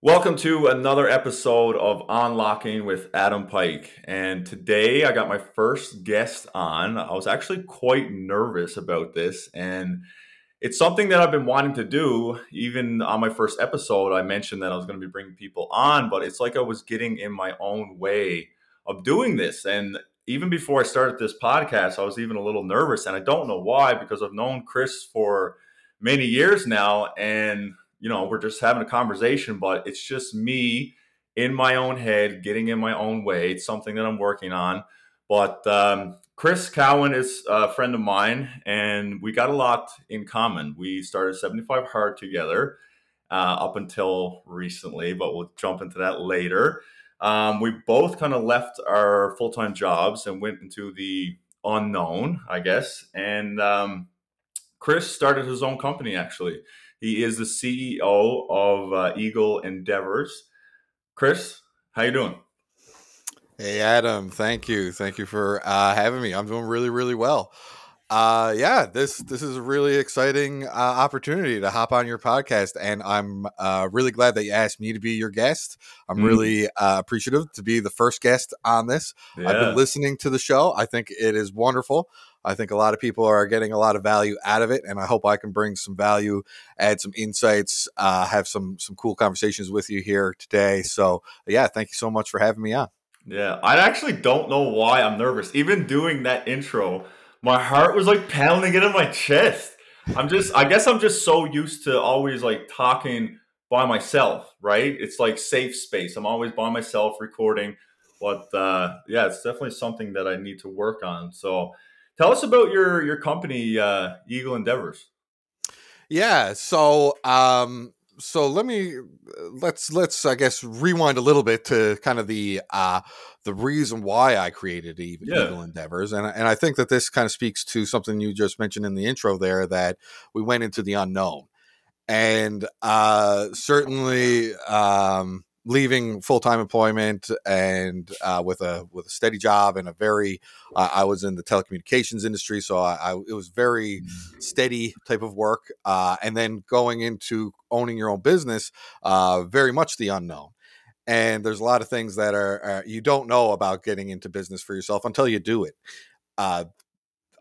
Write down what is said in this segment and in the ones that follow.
Welcome to another episode of Unlocking with Adam Pike. And today I got my first guest on. I was actually quite nervous about this, and it's something that I've been wanting to do. Even on my first episode, I mentioned that I was going to be bringing people on, but it's like I was getting in my own way of doing this. And even before I started this podcast, I was even a little nervous, and I don't know why because I've known Chris for many years now, and you know, we're just having a conversation, but it's just me in my own head, getting in my own way. It's something that I'm working on. But um, Chris Cowan is a friend of mine, and we got a lot in common. We started 75 Hard together uh, up until recently, but we'll jump into that later. Um, we both kind of left our full time jobs and went into the unknown, I guess. And um, Chris started his own company actually. He is the CEO of uh, Eagle Endeavours. Chris, how you doing? Hey Adam, thank you, thank you for uh, having me. I'm doing really, really well. Uh, yeah, this this is a really exciting uh, opportunity to hop on your podcast, and I'm uh, really glad that you asked me to be your guest. I'm mm. really uh, appreciative to be the first guest on this. Yeah. I've been listening to the show. I think it is wonderful. I think a lot of people are getting a lot of value out of it, and I hope I can bring some value, add some insights, uh, have some some cool conversations with you here today. So, yeah, thank you so much for having me on. Yeah, I actually don't know why I'm nervous. Even doing that intro, my heart was like pounding it in my chest. I'm just, I guess I'm just so used to always like talking by myself, right? It's like safe space. I'm always by myself recording, but uh, yeah, it's definitely something that I need to work on. So, Tell us about your your company, uh, Eagle Endeavours. Yeah, so um, so let me let's let's I guess rewind a little bit to kind of the uh, the reason why I created Eagle, yeah. Endeavours, and and I think that this kind of speaks to something you just mentioned in the intro there that we went into the unknown, and uh, certainly. Um, leaving full time employment and uh, with a with a steady job and a very uh, I was in the telecommunications industry, so I, I it was very steady type of work. Uh, and then going into owning your own business, uh, very much the unknown. And there's a lot of things that are you don't know about getting into business for yourself until you do it.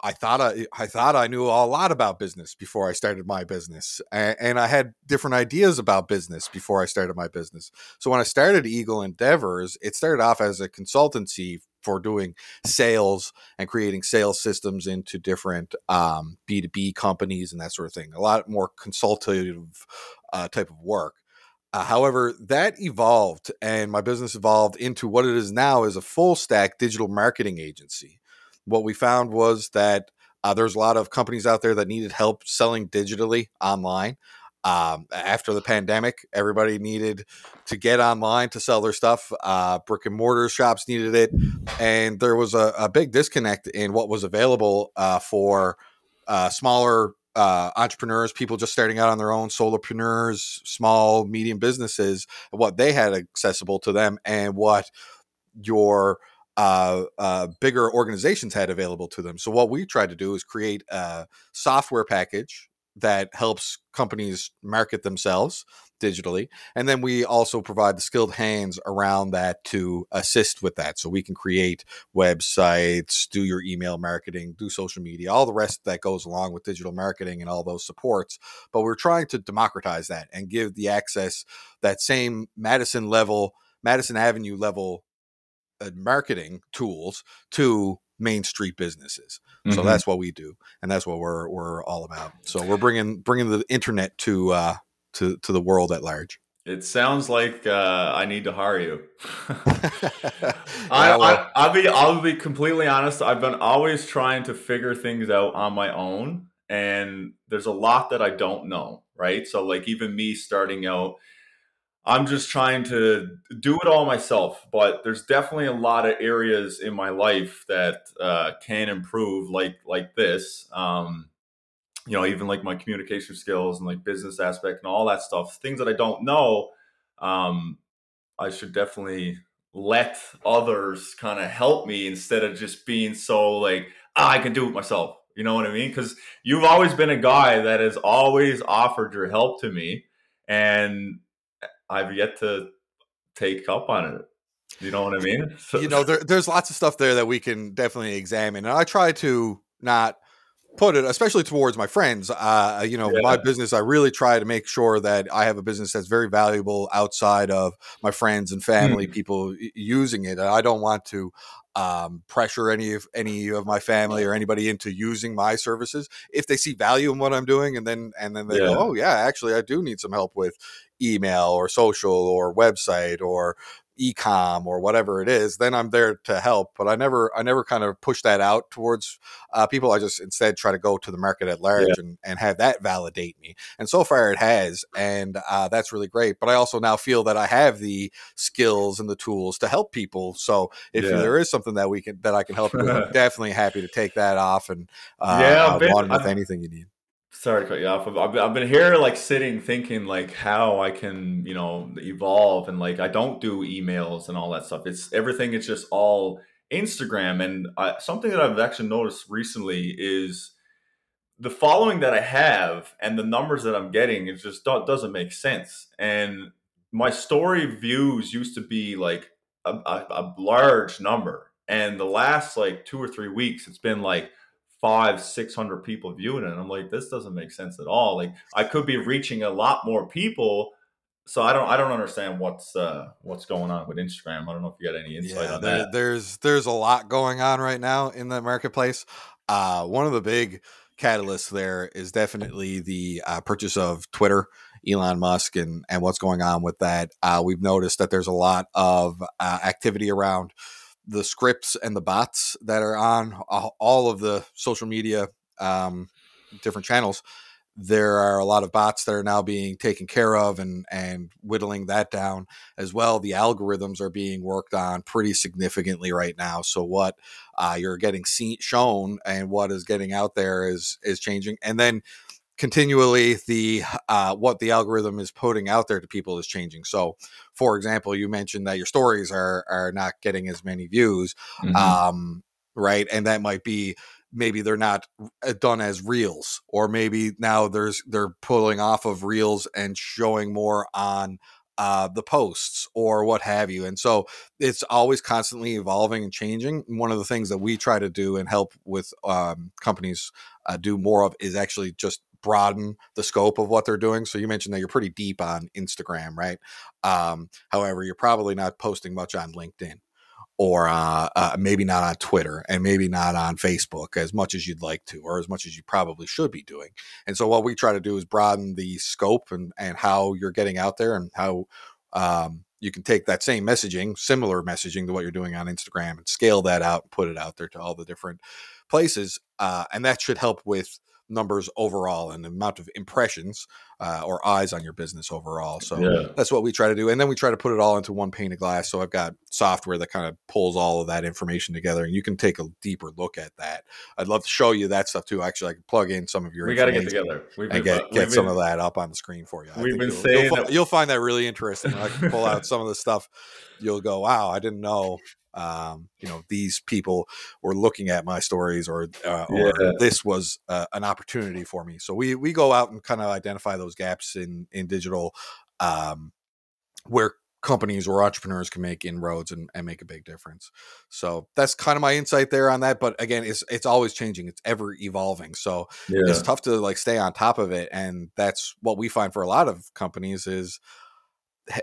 I thought I, I thought I knew a lot about business before I started my business, and, and, I had different ideas about business before I started my business. So when I started Eagle Endeavours, it started off as a consultancy for doing sales and creating sales systems into different um, B two B companies and that sort of thing. A lot more consultative uh, type of work. Uh, however, that evolved, and my business evolved into what it is now is a full stack digital marketing agency what we found was that uh, there's a lot of companies out there that needed help selling digitally online. Um, after the pandemic, everybody needed to get online to sell their stuff. Uh, brick and mortar shops needed it, and there was a, a big disconnect in what was available uh, for uh, smaller uh, entrepreneurs, people just starting out on their own, solopreneurs, small, medium businesses, what they had accessible to them, and what your uh, uh, bigger organizations had available to them. So what we tried to do is create a software package that helps companies market themselves digitally and then we also provide the skilled hands around that to assist with that so we can create websites do your email marketing do social media all the rest that goes along with digital marketing and all those supports but we're trying to democratize that and give the access that same madison level madison avenue level uh, marketing tools to main street businesses. Mm-hmm. So that's what we do, and that's what we're we're all about. So we're bringing bringing the internet to uh, to to the world at large. It sounds like uh, I need to hire you. I, I, I'll be I'll be completely honest. I've been always trying to figure things out on my own, and there's a lot that I don't know. Right, so like even me starting out I'm just trying to do it all myself, but there's definitely a lot of areas in my life that uh, can improve, like like this. Um, you know, even like my communication skills and like business aspect and all that stuff. Things that I don't know, um, I should definitely let others kind of help me instead of just being so like ah, I can do it myself. You know what I mean? Because you've always been a guy that has always offered your help to me, and I've yet to take up on it. You know what I mean? So, you know, there, there's lots of stuff there that we can definitely examine, and I try to not put it, especially towards my friends. Uh, you know, yeah. my business, I really try to make sure that I have a business that's very valuable outside of my friends and family, mm. people using it. I don't want to um, pressure any of any of my family or anybody into using my services if they see value in what I'm doing, and then and then they yeah. go, oh yeah, actually I do need some help with email or social or website or ecom or whatever it is then i'm there to help but i never i never kind of push that out towards uh, people i just instead try to go to the market at large yeah. and, and have that validate me and so far it has and uh, that's really great but i also now feel that i have the skills and the tools to help people so if yeah. there is something that we can that i can help you with i'm definitely happy to take that off and uh, yeah, uh, with anything you need sorry to cut you off. I've, I've been here like sitting thinking like how I can, you know, evolve and like I don't do emails and all that stuff. It's everything. It's just all Instagram. And I, something that I've actually noticed recently is the following that I have and the numbers that I'm getting. It just doesn't make sense. And my story views used to be like a, a, a large number, and the last like two or three weeks, it's been like five, six hundred people viewing it. And I'm like, this doesn't make sense at all. Like I could be reaching a lot more people. So I don't I don't understand what's uh what's going on with Instagram. I don't know if you got any insight yeah, on there, that. There's there's a lot going on right now in the marketplace. Uh one of the big catalysts there is definitely the uh, purchase of Twitter, Elon Musk, and and what's going on with that. Uh, we've noticed that there's a lot of uh, activity around the scripts and the bots that are on all of the social media um, different channels there are a lot of bots that are now being taken care of and and whittling that down as well. The algorithms are being worked on pretty significantly right now. So what uh, you're getting seen, shown and what is getting out there is is changing. And then continually the uh, what the algorithm is putting out there to people is changing. So, for example, you mentioned that your stories are are not getting as many views, mm-hmm. um, right? And that might be maybe they're not uh, done as reels, or maybe now there's they're pulling off of reels and showing more on uh, the posts or what have you. And so it's always constantly evolving and changing. One of the things that we try to do and help with um, companies uh, do more of is actually just broaden the scope of what they're doing. So you mentioned that you're pretty deep on Instagram, right? Um, however, you're probably not posting much on LinkedIn or uh, uh, maybe not on Twitter and maybe not on Facebook as much as you'd like to, or as much as you probably should be doing. And so what we try to do is broaden the scope and, and how you're getting out there and how um, you can take that same messaging, similar messaging to what you're doing on Instagram and scale that out and put it out there to all the different places. Uh, and that should help with numbers overall and the amount of impressions uh, or eyes on your business overall. So yeah. that's what we try to do. And then we try to put it all into one pane of glass. So I've got software that kind of pulls all of that information together and you can take a deeper look at that. I'd love to show you that stuff too. Actually, I can plug in some of your We got to get together. We've and get, get some been, of that up on the screen for you. I we've been you'll, saying you'll, that- you'll find that really interesting. I can pull out some of the stuff. You'll go, wow, I didn't know um, you know these people were looking at my stories or, uh, or yeah. this was uh, an opportunity for me so we we go out and kind of identify those gaps in in digital um, where companies or entrepreneurs can make inroads and, and make a big difference so that's kind of my insight there on that but again it's it's always changing it's ever evolving so yeah. it's tough to like stay on top of it and that's what we find for a lot of companies is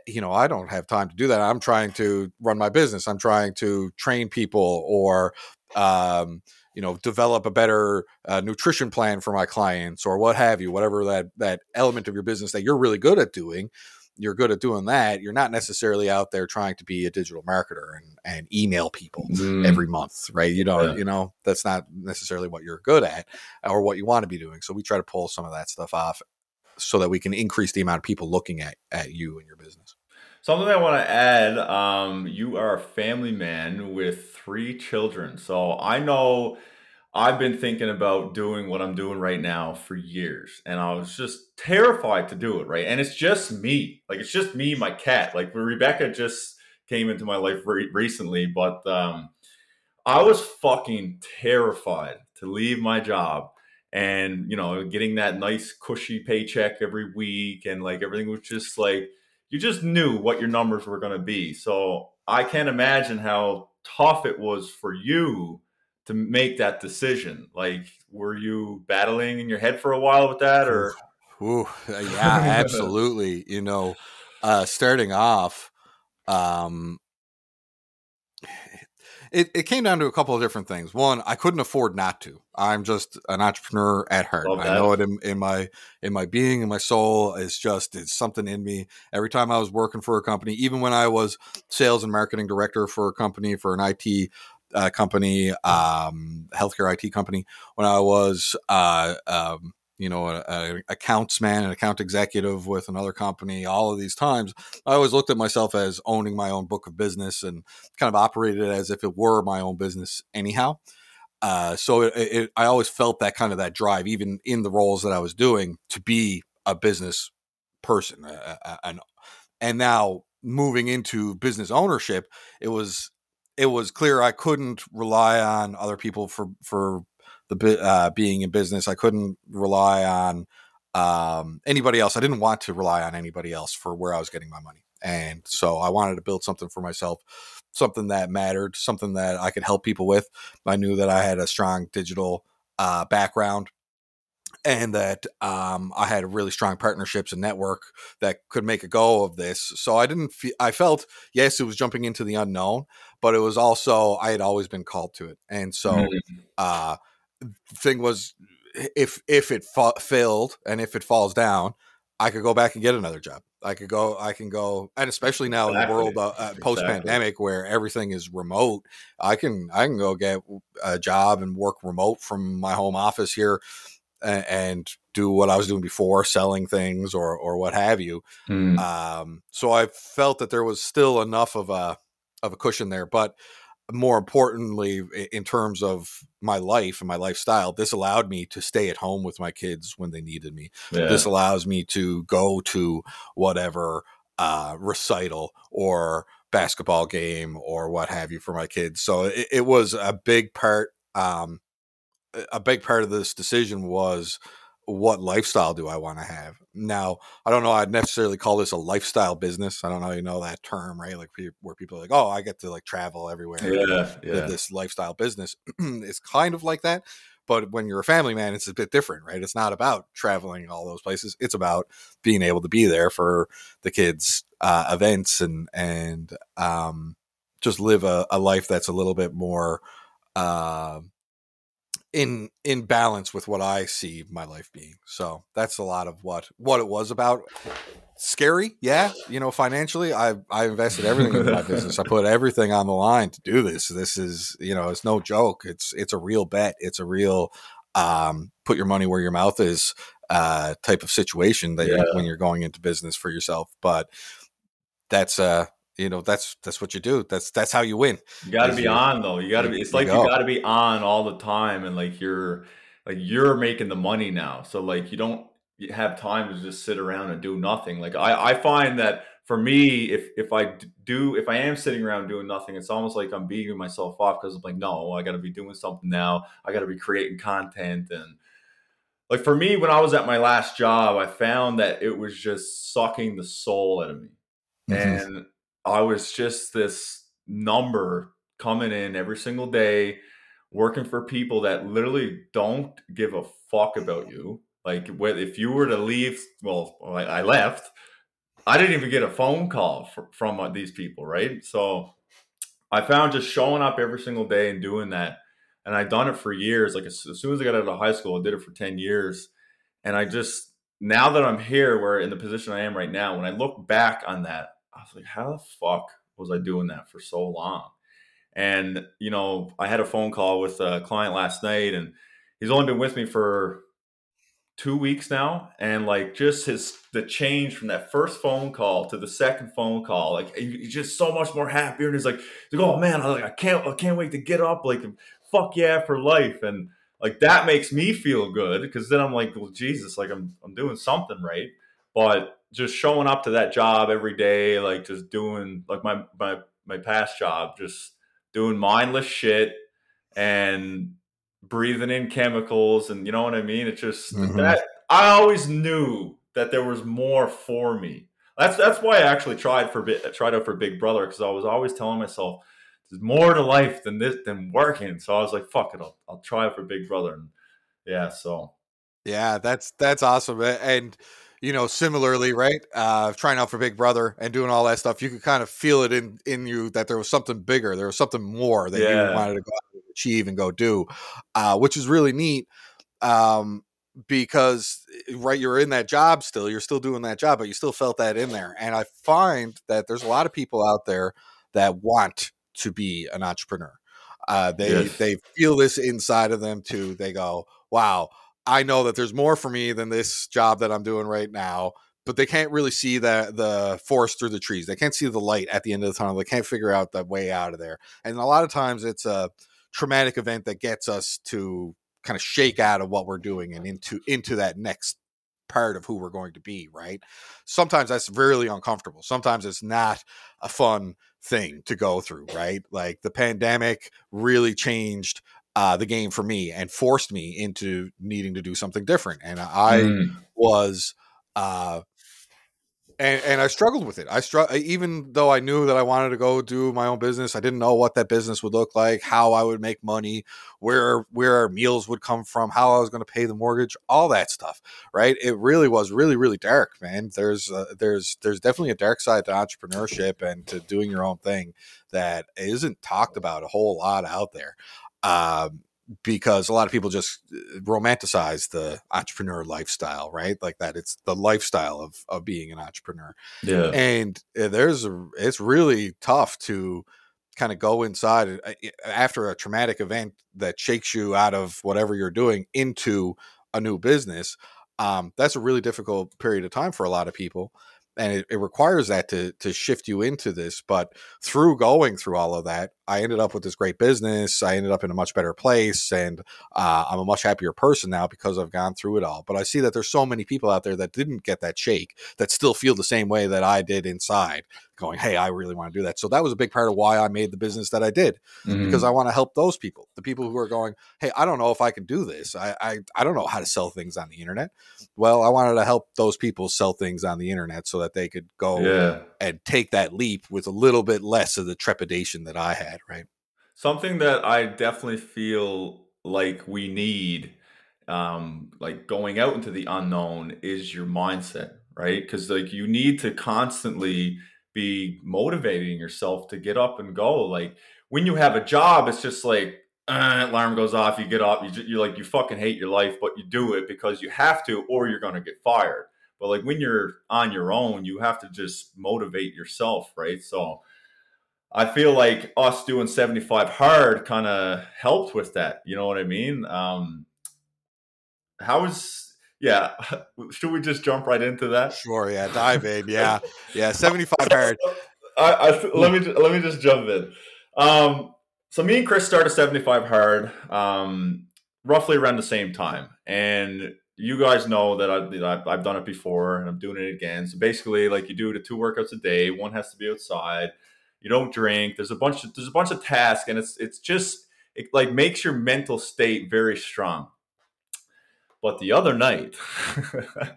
you know i don't have time to do that. I'm trying to run my business. I'm trying to train people or um, you know develop a better uh, nutrition plan for my clients or what have you whatever that that element of your business that you're really good at doing you're good at doing that. You're not necessarily out there trying to be a digital marketer and, and email people mm. every month right? You know yeah. you know that's not necessarily what you're good at or what you want to be doing. So we try to pull some of that stuff off so that we can increase the amount of people looking at, at you and your business. Something I want to add um, you are a family man with three children. So I know I've been thinking about doing what I'm doing right now for years. And I was just terrified to do it, right? And it's just me. Like, it's just me, my cat. Like, Rebecca just came into my life re- recently, but um, I was fucking terrified to leave my job and you know getting that nice cushy paycheck every week and like everything was just like you just knew what your numbers were going to be. So I can't imagine how tough it was for you to make that decision. Like, were you battling in your head for a while with that, or? Ooh, yeah, absolutely. you know, uh, starting off, um, it, it came down to a couple of different things. One, I couldn't afford not to. I'm just an entrepreneur at heart. I know it in, in, my in my being, in my soul. It's just it's something in me. Every time I was working for a company, even when I was sales and marketing director for a company for an IT uh, company, um, healthcare IT company, when I was uh, um, you know, a, a, accounts man, an account executive with another company, all of these times, I always looked at myself as owning my own book of business and kind of operated as if it were my own business anyhow. Uh, so it, it, I always felt that kind of that drive, even in the roles that I was doing, to be a business person. and and now moving into business ownership, it was it was clear I couldn't rely on other people for for the uh, being in business. I couldn't rely on um, anybody else. I didn't want to rely on anybody else for where I was getting my money, and so I wanted to build something for myself, something that mattered, something that I could help people with. I knew that I had a strong digital uh, background. And that um, I had really strong partnerships and network that could make a go of this. So I didn't. Feel, I felt yes, it was jumping into the unknown, but it was also I had always been called to it, and so mm-hmm. uh, thing was if if it fa- failed and if it falls down, I could go back and get another job. I could go. I can go, and especially now exactly. in the world uh, uh, post pandemic exactly. where everything is remote, I can I can go get a job and work remote from my home office here, and, and do what I was doing before, selling things or or what have you. Mm. Um, so I felt that there was still enough of a of a cushion there, but more importantly, in terms of my life and my lifestyle, this allowed me to stay at home with my kids when they needed me. Yeah. This allows me to go to whatever uh, recital or basketball game or what have you for my kids. So it, it was a big part. Um, a big part of this decision was what lifestyle do I want to have? Now, I don't know. I'd necessarily call this a lifestyle business. I don't know. You know that term, right? Like where people are like, oh, I get to like travel everywhere. Yeah, yeah. This lifestyle business is kind of like that. But when you're a family man, it's a bit different, right? It's not about traveling all those places. It's about being able to be there for the kids' uh, events and and um, just live a, a life that's a little bit more. Uh, in in balance with what I see my life being. So that's a lot of what what it was about. Scary, yeah. You know, financially, I I invested everything in my business. I put everything on the line to do this. This is you know, it's no joke. It's it's a real bet. It's a real um, put your money where your mouth is uh, type of situation that yeah. when you're going into business for yourself. But that's uh you know that's that's what you do. That's that's how you win you got to be on though. You got to be it's like you, you got to be on all the time and like you're like you're making the money now. So like you don't have time to just sit around and do nothing. Like i i find that for me if if i do if i am sitting around doing nothing it's almost like i'm beating myself off because i'm like no i got to be doing something now. I got to be creating content. And like for me when i was at my last job i found that it was just sucking the soul out of me. Mm-hmm. and I was just this number coming in every single day, working for people that literally don't give a fuck about you. Like, if you were to leave, well, I left. I didn't even get a phone call from uh, these people, right? So I found just showing up every single day and doing that, and I'd done it for years. Like as soon as I got out of high school, I did it for ten years, and I just now that I'm here, where in the position I am right now, when I look back on that, I was like, how the fuck was I doing that for so long? And, you know, I had a phone call with a client last night and he's only been with me for two weeks now. And like just his, the change from that first phone call to the second phone call, like he's just so much more happier. And he's like, he's like oh man, I, like, I can't, I can't wait to get up. Like, fuck yeah for life. And like that makes me feel good because then I'm like, well, Jesus, like I'm, I'm doing something right. But just showing up to that job every day, like just doing like my my my past job, just doing mindless shit and breathing in chemicals and you know what I mean? It's just mm-hmm. that I always knew that there was more for me. that's that's why I actually tried for bit tried out for Big Brother because I was always telling myself there's more to life than this than working. So I was like, fuck it, I'll, I'll try for Big Brother. And yeah, so yeah, that's that's awesome. And you know, similarly, right? Uh, trying out for Big Brother and doing all that stuff, you could kind of feel it in in you that there was something bigger, there was something more that yeah. you wanted to go achieve and go do, uh, which is really neat. Um, because eh, right you're in that job still you're still doing that job but you still felt that in there and i find that there's a lot of people out there that want to be an entrepreneur. Uh, they yes. they feel this inside of them too. They go, "Wow, I know that there's more for me than this job that I'm doing right now." But they can't really see the the forest through the trees. They can't see the light at the end of the tunnel. They can't figure out the way out of there. And a lot of times, it's a traumatic event that gets us to kind of shake out of what we're doing and into into that next part of who we're going to be, right? Sometimes that's really uncomfortable. Sometimes it's not a fun thing to go through, right? Like the pandemic really changed uh, the game for me and forced me into needing to do something different. And I mm. was uh, and and I struggled with it. I struggled even though I knew that I wanted to go do my own business. I didn't know what that business would look like, how I would make money, where where our meals would come from, how I was going to pay the mortgage, all that stuff. Right? It really was really really dark, man. There's uh, there's there's definitely a dark side to entrepreneurship and to doing your own thing that isn't talked about a whole lot out there. Um, because a lot of people just uh, romanticize the entrepreneur lifestyle, right? Like that it's the lifestyle of of being an entrepreneur. Yeah. And uh, there's a, it's really tough to kind of go inside uh, after a traumatic event that shakes you out of whatever you're doing into a new business. Um, that's a really difficult period of time for a lot of people and it, it, requires that to to shift you into this but through going through all of that i ended up with this great business i ended up in a much better place and uh, i'm a much happier person now because i've gone through it all. But i see that there's so many people out there that didn't get that shake that still feel the same way that i did inside going hey i really want to do that. So that was a big part of why i made the business that i did mm-hmm. because i want to help those people the people who are going hey i don't know if i can do this. I, I i don't know how to sell things on the internet. Well i wanted to help those people sell things on the internet so that they could go yeah. and take that leap with a little bit less of the trepidation that I had, right? Something that I definitely feel like we need, um, like going out into the unknown, is your mindset, right? Because like you need to constantly be motivating yourself to get up and go. Like when you have a job, it's just like uh, alarm goes off, you get up, you you like you fucking hate your life, but you do it because you have to, or you're gonna get fired. But like when you're on your own, you have to just motivate yourself, right? So I feel like us doing 75 hard kind of helped with that. You know what I mean? Um, how is yeah? Should we just jump right into that? Sure. Yeah. Dive in. Yeah. Yeah. 75 hard. I, I, let me let me just jump in. Um, so me and Chris started 75 hard um, roughly around the same time, and you guys know that I, I've done it before and I'm doing it again. So basically, like you do the two workouts a day. One has to be outside. You don't drink. There's a bunch of there's a bunch of tasks, and it's it's just it like makes your mental state very strong. But the other night,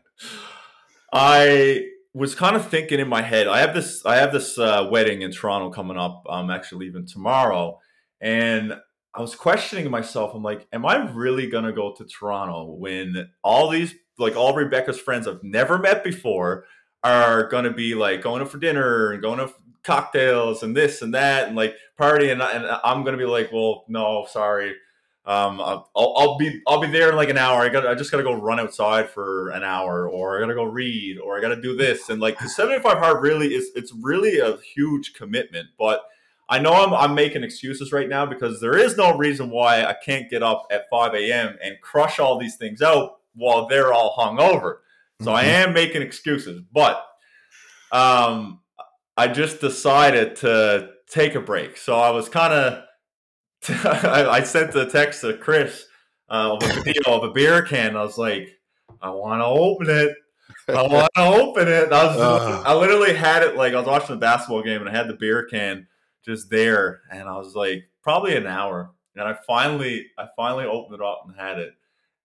I was kind of thinking in my head. I have this I have this uh, wedding in Toronto coming up. I'm actually leaving tomorrow, and I was questioning myself. I'm like, am I really gonna go to Toronto when all these like all Rebecca's friends I've never met before are gonna be like going out for dinner and going to cocktails and this and that and like party and, and I'm gonna be like, well, no, sorry. Um, I'll, I'll be I'll be there in like an hour. I got I just gotta go run outside for an hour, or I gotta go read, or I gotta do this, and like 75 hard really is it's really a huge commitment, but I know I'm, I'm making excuses right now because there is no reason why I can't get up at 5 a.m. and crush all these things out while they're all hung over. So mm-hmm. I am making excuses, but um, I just decided to take a break. So I was kind of, I sent the text to Chris uh, of a video of a beer can. I was like, I want to open it. I want to open it. I was, uh. I literally had it like I was watching the basketball game and I had the beer can just there, and I was like probably an hour, and I finally I finally opened it up and had it,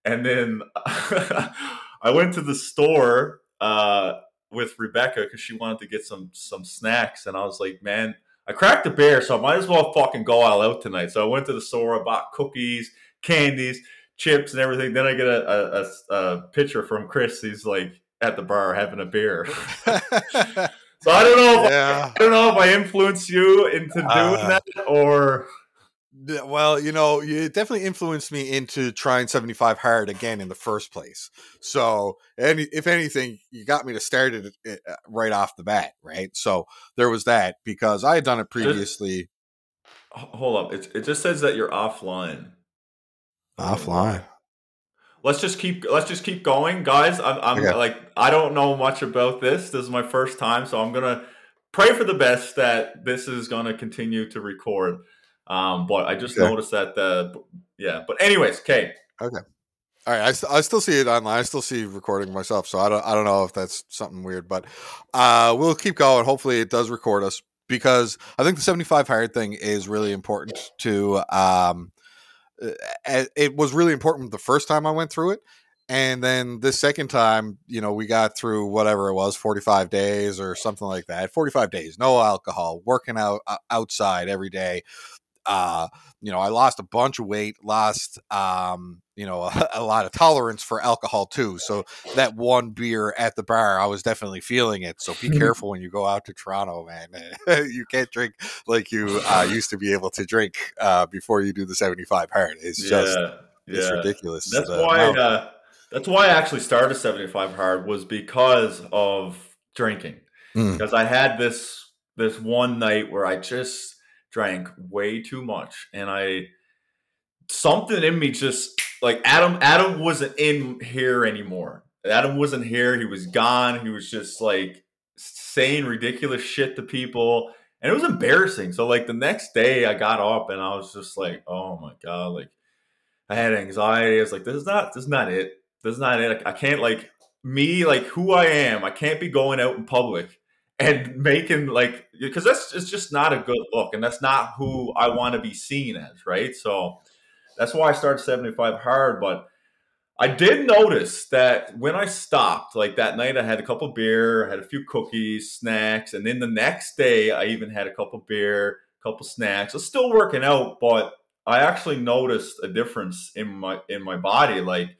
and then I went to the store uh, with Rebecca because she wanted to get some some snacks, and I was like, man, I cracked a beer, so I might as well fucking go all out tonight. So I went to the store, I bought cookies, candies, chips, and everything. Then I get a, a, a, a picture from Chris. He's like at the bar having a beer. so I don't know. If yeah. I, I, don't know if I influenced you into doing uh, that or well, you know, it definitely influenced me into trying 75 hard again in the first place. So, any if anything, you got me to start it uh, right off the bat, right? So there was that because I had done it previously. hold up, it, it just says that you're offline. Offline. Let's just keep let's just keep going, guys. I'm, I'm okay. like I don't know much about this. This is my first time, so I'm gonna pray for the best that this is gonna continue to record. Um, but I just okay. noticed that the yeah. But anyways, okay. Okay. All right, I, I still see it online. I still see recording myself, so I don't I don't know if that's something weird, but uh, we'll keep going. Hopefully, it does record us because I think the seventy five hard thing is really important to. Um, it was really important the first time I went through it, and then this second time, you know, we got through whatever it was, 45 days or something like that. 45 days, no alcohol, working out uh, outside every day, uh, you know, I lost a bunch of weight, lost, um, you know, a, a, lot of tolerance for alcohol too. So that one beer at the bar, I was definitely feeling it. So be careful when you go out to Toronto, man. you can't drink like you uh, used to be able to drink uh, before you do the 75 hard. It's just, yeah, it's yeah. ridiculous. That's why, uh, that's why I actually started 75 hard was because of drinking. Mm. Because I had this, this one night where I just, drank way too much and I something in me just like Adam Adam wasn't in here anymore. Adam wasn't here. He was gone. He was just like saying ridiculous shit to people and it was embarrassing. So like the next day I got up and I was just like, "Oh my god, like I had anxiety. I was like, this is not this is not it. This is not it. I can't like me like who I am. I can't be going out in public and making like because that's it's just not a good look and that's not who i want to be seen as right? So that's why i started 75 hard but i did notice that when i stopped like that night i had a couple beer had a few cookies snacks and then the next day i even had a couple beer a couple snacks. I was still working out but i actually noticed a difference in my in my body like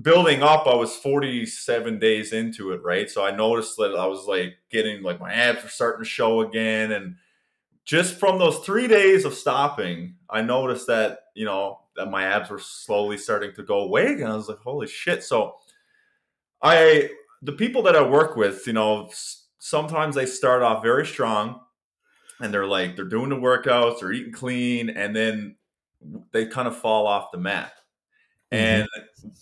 building up, I was 47 days into it, right? So I noticed that I was like getting like my abs were starting to show again. And just from those three days of stopping, I noticed that, you know, that my abs were slowly starting to go away again. I was like, holy shit. So I, the people that I work with, you know, sometimes they start off very strong and they're like, they're doing the workouts, they're eating clean, and then they kind of fall off the mat Mm-hmm. And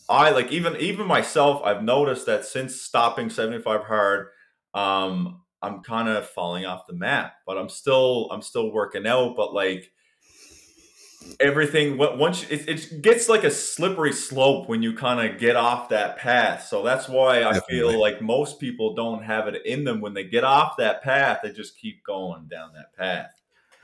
I like even even myself, I've noticed that since stopping 75 hard, um, I'm kind of falling off the map, but I'm still I'm still working out, but like everything once it, it gets like a slippery slope when you kind of get off that path so that's why i Definitely. feel like most people don't have it in them when they get off that path they just keep going down that path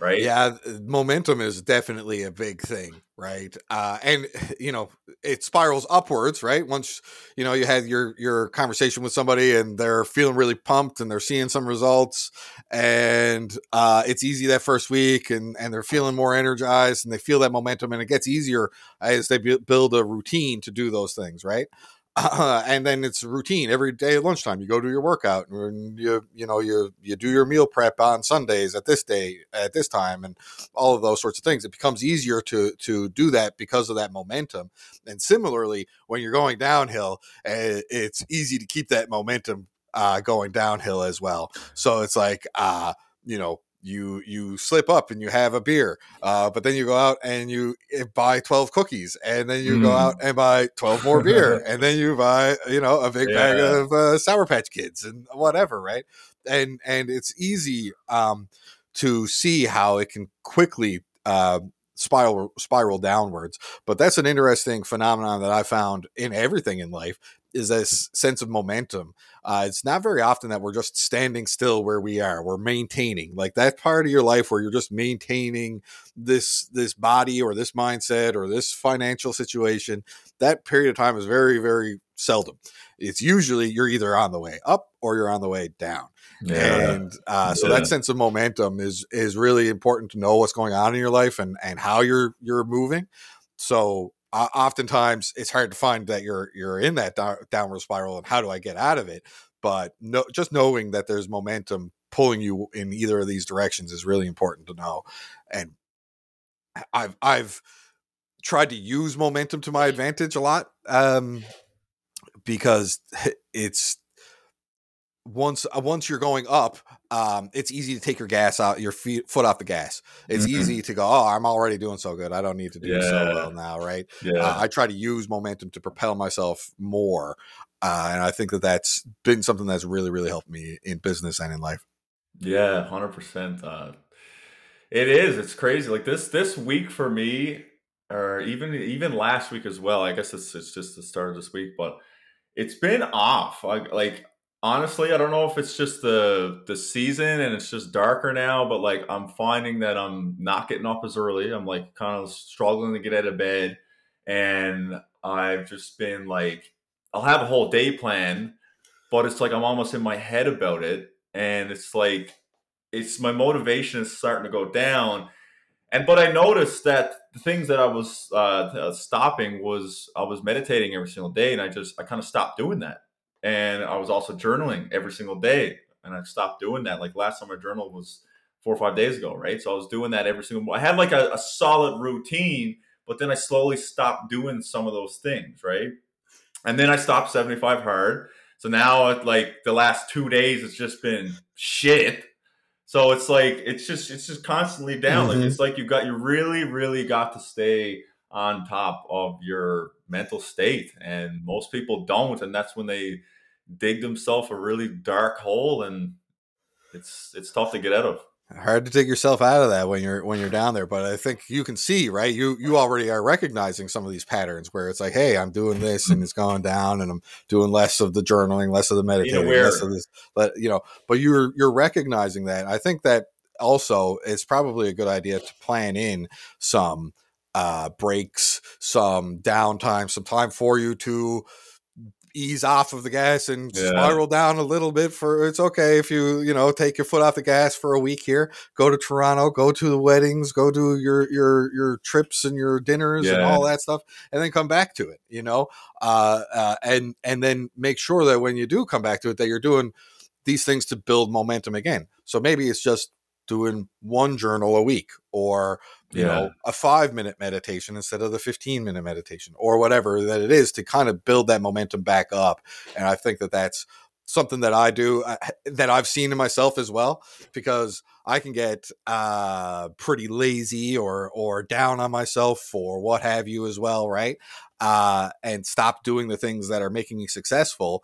right? Yeah, momentum is definitely a big thing, right? Uh, and you know, it spirals upwards, right? Once you know you had your your conversation with somebody and they're feeling really pumped and they're seeing some results, and uh, it's easy that first week, and and they're feeling more energized and they feel that momentum, and it gets easier as they build a routine to do those things, right? Uh, and then it's routine every day at lunchtime. You go do your workout, and you you know you you do your meal prep on Sundays at this day at this time, and all of those sorts of things. It becomes easier to to do that because of that momentum. And similarly, when you're going downhill, uh, it's easy to keep that momentum uh, going downhill as well. So it's like uh, you know you you slip up and you have a beer uh, but then you go out and you eh, buy 12 cookies and then you mm. go out and buy 12 more beer and then you buy you know a big yeah. bag of uh, sour patch kids and whatever right and and it's easy um, to see how it can quickly uh, spiral spiral downwards but that's an interesting phenomenon that i found in everything in life is this sense of momentum. Uh, it's not very often that we're just standing still where we are. We're maintaining like that part of your life where you're just maintaining this this body or this mindset or this financial situation. That period of time is very very seldom. It's usually you're either on the way up or you're on the way down. Yeah. And uh, so yeah. that sense of momentum is is really important to know what's going on in your life and and how you're you're moving. So uh, oftentimes it's hard to find that you're you're in that downward spiral and how do I get out of it. But no, just knowing that there's momentum pulling you in either of these directions is really important to know. And I've I've tried to use momentum to my advantage a lot um, because it's once uh, once you're going up, um, it's easy to take your gas out, your feet foot off the gas. It's mm-hmm. easy to go, oh, I'm already doing so good. I don't need to do yeah. so well now, right? Yeah. Uh, I try to use momentum to propel myself more, uh, and I think that that's been something that's really really helped me in business and in life. Yeah, hundred uh, percent. It is. It's crazy. Like this this week for me, or even even last week as well. I guess it's it's just the start of this week, but it's been off. Like like honestly, I don't know if it's just the the season and it's just darker now, but like I'm finding that I'm not getting up as early. I'm like kind of struggling to get out of bed, and I've just been like, I'll have a whole day plan, but it's like I'm almost in my head about it, and it's like it's my motivation is starting to go down. And but I noticed that the things that I was uh, stopping was I was meditating every single day, and I just I kind of stopped doing that and I was also journaling every single day. And I stopped doing that. Like last time I journaled was four or five days ago, right? So I was doing that every single. I had like a, a solid routine, but then I slowly stopped doing some of those things, right? And then I stopped 75 hard. So now, like the last two days, it's just been shit. So it's like it's just it's just constantly down. Mm-hmm. Like it's like you got you really really got to stay on top of your mental state and most people don't and that's when they dig themselves a really dark hole and it's it's tough to get out of hard to take yourself out of that when you're when you're down there but i think you can see right? You you already are recognizing some of these patterns where it's like hey i'm doing this and it's going down and i'm doing less of the journaling less of the meditating less of this but you know but you're you're recognizing that. I think that also it's probably a good idea to plan in some uh, breaks, some downtime, some time for you to ease off of the gas and yeah. spiral down a little bit for it's okay if you you know take your foot off the gas for a week here go to toronto go to the weddings go to your your your trips and your dinners yeah. and all that stuff and then come back to it you know uh, uh, and and then make sure that when you do come back to it that you're doing these things to build momentum again so maybe it's just doing one journal a week or you yeah. know a five minute meditation instead of the 15 minute meditation or whatever that it is to kind of build that momentum back up and i think that that's something that i do uh, that i've seen in myself as well because i can get uh, pretty lazy or or down on myself or what have you as well right uh, and stop doing the things that are making me successful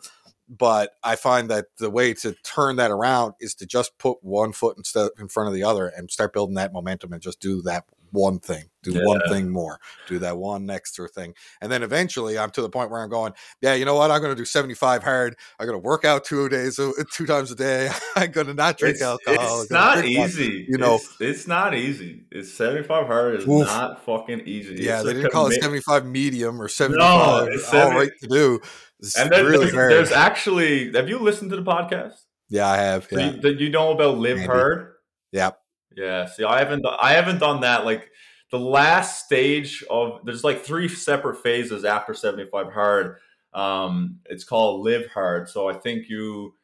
but I find that the way to turn that around is to just put one foot instead in front of the other and start building that momentum and just do that one thing, do yeah. one thing more, do that one extra thing. And then eventually I'm to the point where I'm going, yeah, you know what? I'm going to do 75 hard. I'm going to work out two days, uh, two times a day. I'm going to not drink it's, alcohol. It's not easy. you know, it's, it's, not easy. It's 75 hard is Oof. not fucking easy. Yeah. It's they didn't call it 75 medium or 75 no, it's 70, all right to do. It's and then really there's, there's, actually, have you listened to the podcast? Yeah, I have. Yeah. So you, you, know about Live Andy. Hard? Yep. Yeah. See, I haven't I haven't done that. Like the last stage of there's like three separate phases after 75 hard. Um, it's called live hard. So I think you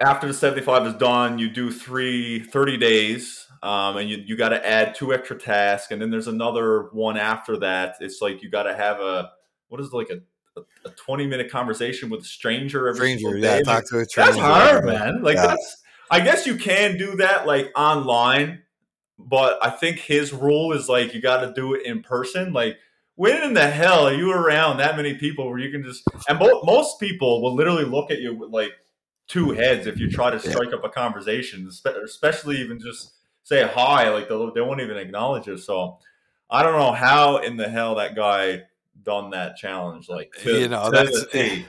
after the 75 is done, you do three 30 days. Um, and you, you got to add two extra tasks. And then there's another one after that. It's like you got to have a, what is it, like a, a, 20 minute conversation with a stranger every stranger, yeah, talk to a stranger. That's hard, man. Like yeah. that's I guess you can do that like online, but I think his rule is like you got to do it in person. Like, when in the hell are you around that many people where you can just and mo- most people will literally look at you with like two heads if you try to strike yeah. up a conversation, especially even just say hi. Like they, they won't even acknowledge you. So I don't know how in the hell that guy done that challenge. Like to, you know, that's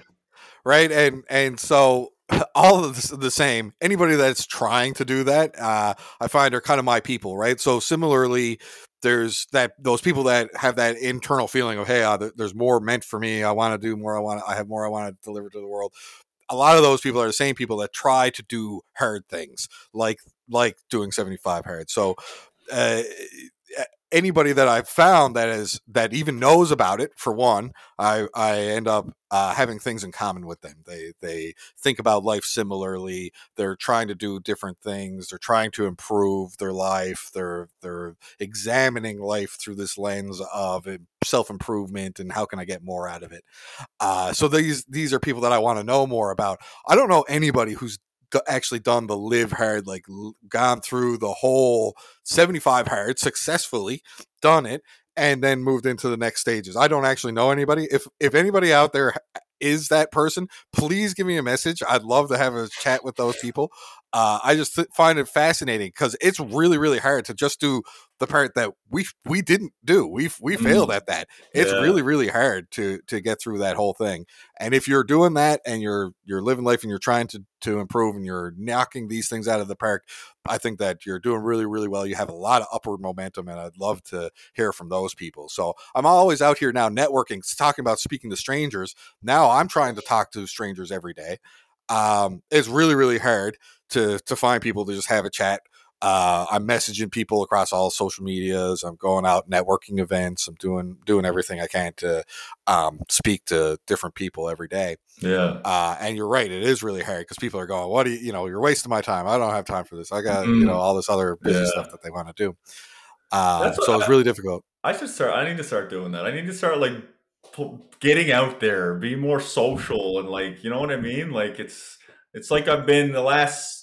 right. And and so all of the, same. Anybody that's trying to do that, uh, I find are kind of my people, right? So similarly, there's that those people that have that internal feeling of hey, uh, there's more meant for me. I want to do more. I want. I have more. I want to deliver to the world. A lot of those people are the same people that try to do hard things, like like doing 75 hard. So uh, anybody that I've found that is that even knows about it, for one, I I end up uh, having things in common with them. They they think about life similarly. They're trying to do different things. They're trying to improve their life. They're they're examining life through this lens of self improvement and how can I get more out of it. Uh, so these these are people that I want to know more about. I don't know anybody who's actually done the live hard, like gone through the whole 75 hard successfully, done it, and then moved into the next stages. I don't actually know anybody. If if anybody out there is that person, please give me a message. I'd love to have a chat with those people. Uh, I just th- find it fascinating because it's really, really hard to just do the part that we we didn't do. We we failed mm. at that. It's yeah. really, really hard to to get through that whole thing. And if you're doing that and you're you're living life and you're trying to to improve and you're knocking these things out of the park, I think that you're doing really, really well. You have a lot of upward momentum, and I'd love to hear from those people. So I'm always out here now networking, talking about speaking to strangers. Now I'm trying to talk to strangers every day. Um, it's really, really hard to to find people to just have a chat. Uh, I'm messaging people across all social medias. I'm going out networking events. I'm doing doing everything I can to um, speak to different people every day. Yeah. Uh, and you're right. It is really hard because people are going, "What do you? You know, you're wasting my time. I don't have time for this. I got mm. you know mm-hmm. all this other business yeah. stuff that they want to do." Uh, so it's really difficult. I should start. I need to start doing that. I need to start like getting out there, be more social, and like you know what I mean. Like it's it's like I've been the last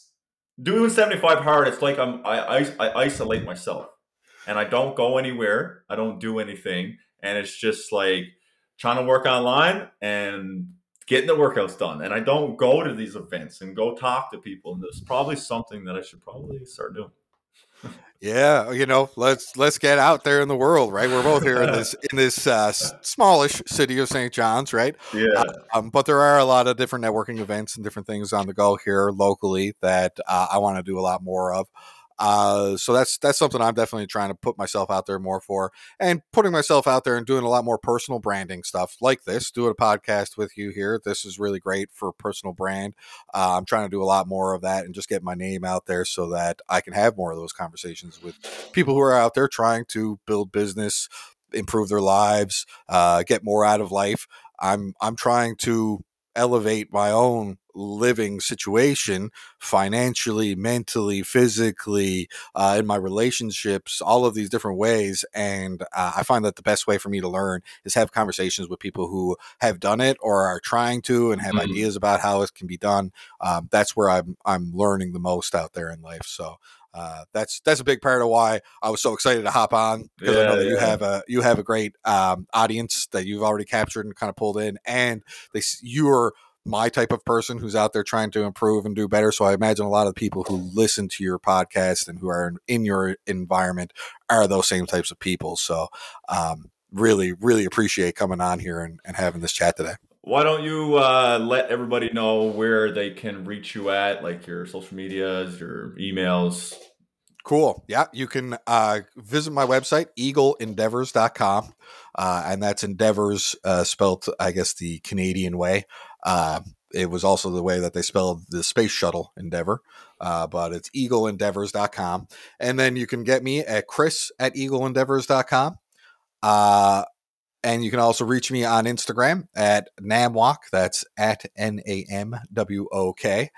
doing 75 hard. It's like I'm I, I, I isolate myself and I don't go anywhere. I don't do anything, and it's just like trying to work online and getting the workouts done. And I don't go to these events and go talk to people. And there's probably something that I should probably start doing. Yeah, you know, let's let's get out there in the world, right? We're both here in this in this uh, smallish city of St. John's, right? Yeah. Uh, um, but there are a lot of different networking events and different things on the go here locally that uh, I want to do a lot more of. Uh, so that's that's something I'm definitely trying to put myself out there more for, and putting myself out there and doing a lot more personal branding stuff like this. Doing a podcast with you here, this is really great for personal brand. Uh, I'm trying to do a lot more of that and just get my name out there so that I can have more of those conversations with people who are out there trying to build business, improve their lives, uh, get more out of life. I'm I'm trying to elevate my own living situation financially mentally physically uh, in my relationships all of these different ways and uh, i find that the best way for me to learn is have conversations with people who have done it or are trying to and have mm-hmm. ideas about how it can be done um, that's where i'm i'm learning the most out there in life so uh, that's that's a big part of why I was so excited to hop on because yeah, I know that yeah. you have a you have a great um, audience that you've already captured and kind of pulled in, and they you're my type of person who's out there trying to improve and do better. So I imagine a lot of the people who listen to your podcast and who are in your environment are those same types of people. So um, really, really appreciate coming on here and, and having this chat today. Why don't you uh, let everybody know where they can reach you at, like your social medias, your emails? Cool. Yeah, you can uh, visit my website, eagleendeavours.com. Uh, and that's endeavours uh, spelled, I guess, the Canadian way. Uh, it was also the way that they spelled the space shuttle Endeavour, uh, but it's eagleendeavours.com. And then you can get me at chris at eagleendeavours.com. Uh, and you can also reach me on Instagram at Namwok. That's at N A M W O K.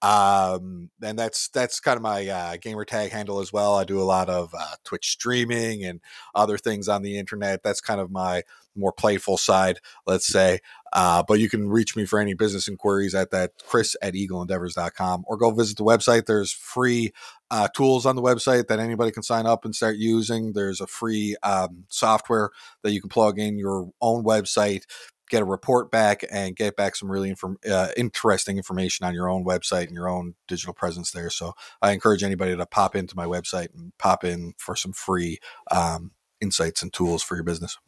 Um, and that's that's kind of my uh, gamer tag handle as well. I do a lot of uh, Twitch streaming and other things on the internet. That's kind of my more playful side, let's say. Uh, but you can reach me for any business inquiries at that chris at eagleendeavours.com or go visit the website. There's free uh, tools on the website that anybody can sign up and start using. There's a free um, software that you can plug in your own website get a report back and get back some really inform- uh, interesting information on your own website and your own digital presence there. So I encourage anybody to pop into my website and pop in for some free um, insights and tools for your business.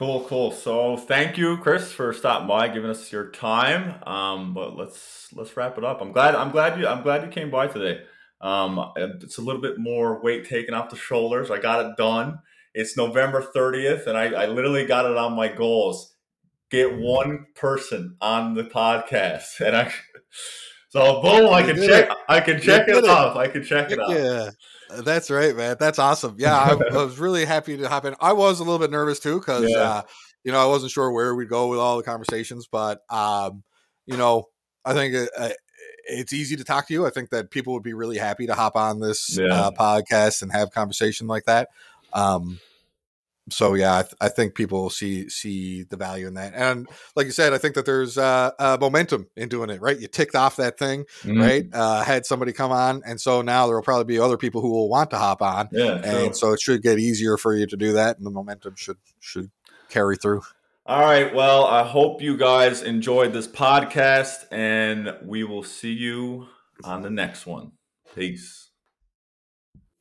Cool, cool. So thank you, Chris, for stopping by, giving us your time. Um, but let's let's wrap it up. I'm glad I'm glad you I'm glad you came by today. Um, it's a little bit more weight taken off the shoulders. I got it done. It's November 30th, and I, I literally got it on my goals. Get one person on the podcast, and I so boom, I can check. It. I can check it, it, off. I can check it off. Yeah. That's right, man. That's awesome. Yeah, I, I, was really happy to hop in. I was a little bit nervous too because yeah. uh, you know I wasn't sure where we'd go with all the conversations, but um, you know I think it, uh, it's easy to talk to you. I think that people would be really happy to hop on this yeah. uh, podcast and have conversation like that. Um, so yeah, I, th- I, think people see see the value in that, and like you said, I think that there's uh, uh, momentum in doing it. Right, you ticked off that thing, mm-hmm. right? Uh, had somebody come on, and so now there will probably be other people who will want to hop on, yeah, and so it should get easier for you to do that, and the momentum should should carry through. All right. Well, I hope you guys enjoyed this podcast, and we will see you on the next one. Peace.